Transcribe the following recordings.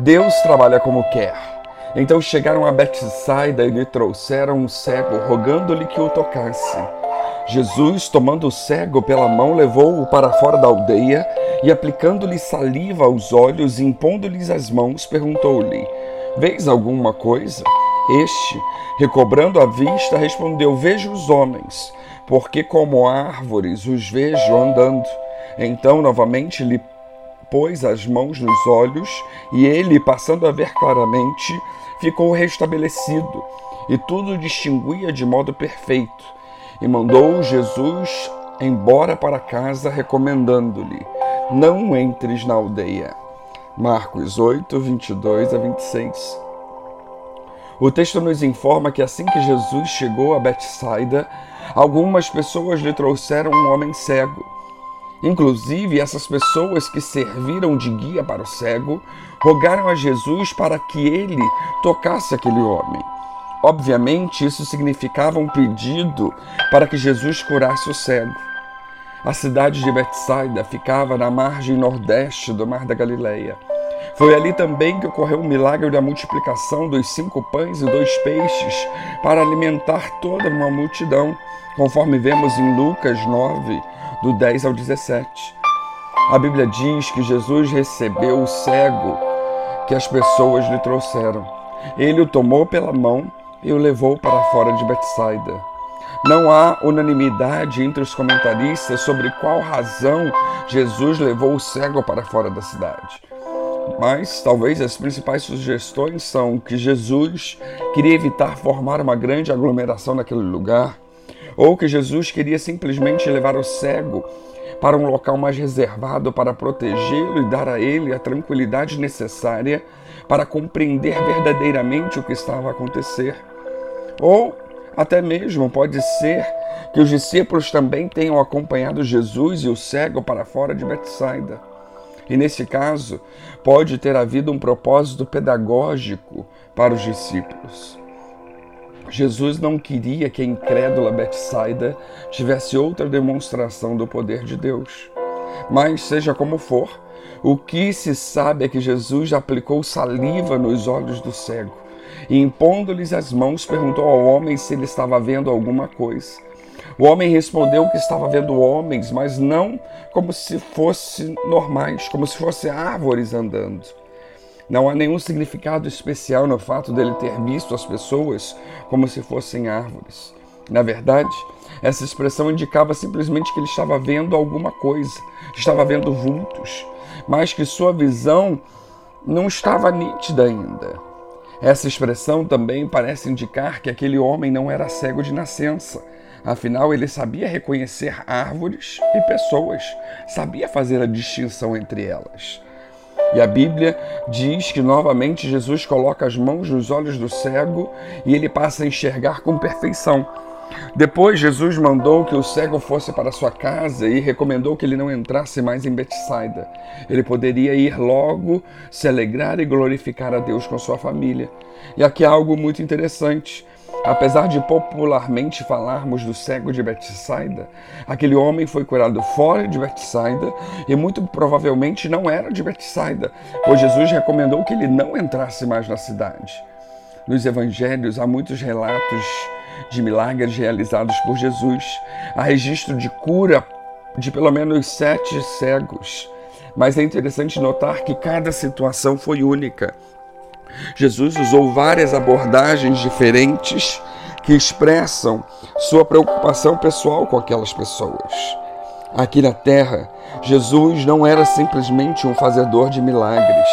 Deus trabalha como quer. Então chegaram a Betsaida e lhe trouxeram um cego, rogando-lhe que o tocasse. Jesus, tomando o cego pela mão, levou-o para fora da aldeia e, aplicando-lhe saliva aos olhos e impondo-lhes as mãos, perguntou-lhe: Vês alguma coisa? Este, recobrando a vista, respondeu: Vejo os homens, porque como árvores os vejo andando. Então, novamente, lhe pôs as mãos nos olhos, e ele, passando a ver claramente, ficou restabelecido, e tudo distinguia de modo perfeito. E mandou Jesus embora para casa, recomendando-lhe: Não entres na aldeia. Marcos 8, 22 a 26. O texto nos informa que assim que Jesus chegou a Betsaida, algumas pessoas lhe trouxeram um homem cego. Inclusive, essas pessoas que serviram de guia para o cego rogaram a Jesus para que ele tocasse aquele homem. Obviamente, isso significava um pedido para que Jesus curasse o cego. A cidade de Betsaida ficava na margem nordeste do Mar da Galileia. Foi ali também que ocorreu o milagre da multiplicação dos cinco pães e dois peixes para alimentar toda uma multidão, conforme vemos em Lucas 9, do 10 ao 17. A Bíblia diz que Jesus recebeu o cego que as pessoas lhe trouxeram. Ele o tomou pela mão e o levou para fora de Betsaida. Não há unanimidade entre os comentaristas sobre qual razão Jesus levou o cego para fora da cidade. Mas talvez as principais sugestões são que Jesus queria evitar formar uma grande aglomeração naquele lugar ou que Jesus queria simplesmente levar o cego para um local mais reservado para protegê-lo e dar a ele a tranquilidade necessária para compreender verdadeiramente o que estava a acontecer. Ou até mesmo pode ser que os discípulos também tenham acompanhado Jesus e o cego para fora de Betsaida. E nesse caso, pode ter havido um propósito pedagógico para os discípulos. Jesus não queria que a incrédula Betsaida tivesse outra demonstração do poder de Deus. Mas, seja como for, o que se sabe é que Jesus aplicou saliva nos olhos do cego e, impondo-lhes as mãos, perguntou ao homem se ele estava vendo alguma coisa. O homem respondeu que estava vendo homens, mas não como se fossem normais, como se fossem árvores andando. Não há nenhum significado especial no fato dele ter visto as pessoas como se fossem árvores. Na verdade, essa expressão indicava simplesmente que ele estava vendo alguma coisa, estava vendo vultos, mas que sua visão não estava nítida ainda. Essa expressão também parece indicar que aquele homem não era cego de nascença. Afinal, ele sabia reconhecer árvores e pessoas, sabia fazer a distinção entre elas. E a Bíblia diz que novamente Jesus coloca as mãos nos olhos do cego e ele passa a enxergar com perfeição. Depois, Jesus mandou que o cego fosse para sua casa e recomendou que ele não entrasse mais em Betsaida. Ele poderia ir logo, se alegrar e glorificar a Deus com sua família. E aqui há algo muito interessante. Apesar de popularmente falarmos do cego de Betsaida, aquele homem foi curado fora de Betsaida e muito provavelmente não era de Betsaida, pois Jesus recomendou que ele não entrasse mais na cidade. Nos evangelhos há muitos relatos de milagres realizados por Jesus. Há registro de cura de pelo menos sete cegos. Mas é interessante notar que cada situação foi única. Jesus usou várias abordagens diferentes que expressam sua preocupação pessoal com aquelas pessoas. Aqui na terra, Jesus não era simplesmente um fazedor de milagres,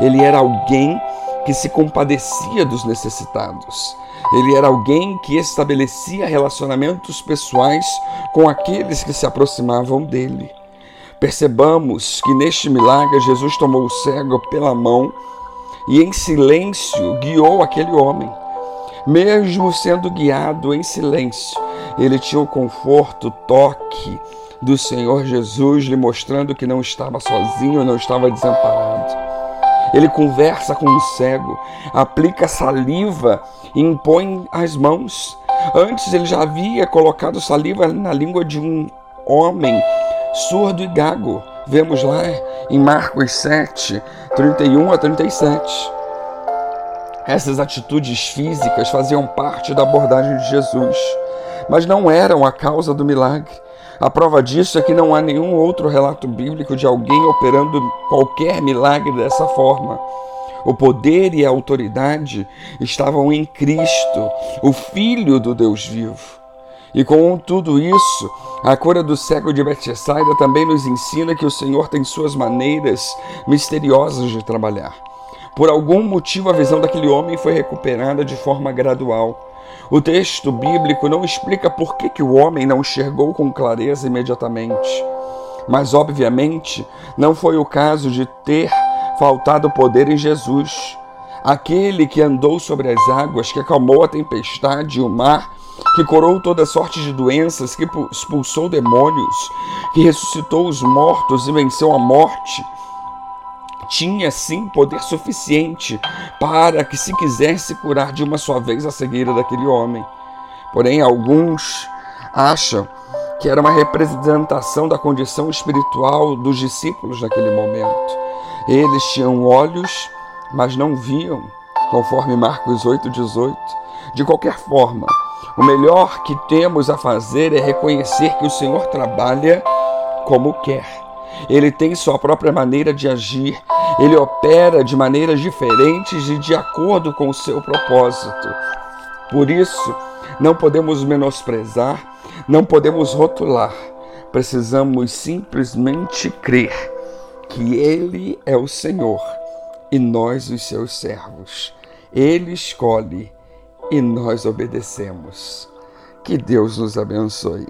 ele era alguém que se compadecia dos necessitados. Ele era alguém que estabelecia relacionamentos pessoais com aqueles que se aproximavam dele. Percebamos que neste milagre Jesus tomou o cego pela mão e em silêncio guiou aquele homem. Mesmo sendo guiado em silêncio, ele tinha o conforto, o toque do Senhor Jesus, lhe mostrando que não estava sozinho, não estava desamparado. Ele conversa com o cego, aplica saliva e impõe as mãos. Antes ele já havia colocado saliva na língua de um homem surdo e gago, Vemos lá em Marcos 7, 31 a 37. Essas atitudes físicas faziam parte da abordagem de Jesus, mas não eram a causa do milagre. A prova disso é que não há nenhum outro relato bíblico de alguém operando qualquer milagre dessa forma. O poder e a autoridade estavam em Cristo, o Filho do Deus vivo. E com tudo isso, a cura do cego de Betsaida também nos ensina que o Senhor tem suas maneiras misteriosas de trabalhar. Por algum motivo, a visão daquele homem foi recuperada de forma gradual. O texto bíblico não explica por que, que o homem não enxergou com clareza imediatamente. Mas, obviamente, não foi o caso de ter faltado poder em Jesus. Aquele que andou sobre as águas, que acalmou a tempestade e o mar, que curou toda sorte de doenças, que expulsou demônios, que ressuscitou os mortos e venceu a morte, tinha sim poder suficiente para que, se quisesse curar de uma só vez a cegueira daquele homem. Porém, alguns acham que era uma representação da condição espiritual dos discípulos naquele momento. Eles tinham olhos, mas não viam, conforme Marcos 8,18. De qualquer forma, o melhor que temos a fazer é reconhecer que o Senhor trabalha como quer. Ele tem sua própria maneira de agir, ele opera de maneiras diferentes e de acordo com o seu propósito. Por isso, não podemos menosprezar, não podemos rotular, precisamos simplesmente crer que Ele é o Senhor e nós os seus servos. Ele escolhe e nós obedecemos. Que Deus nos abençoe.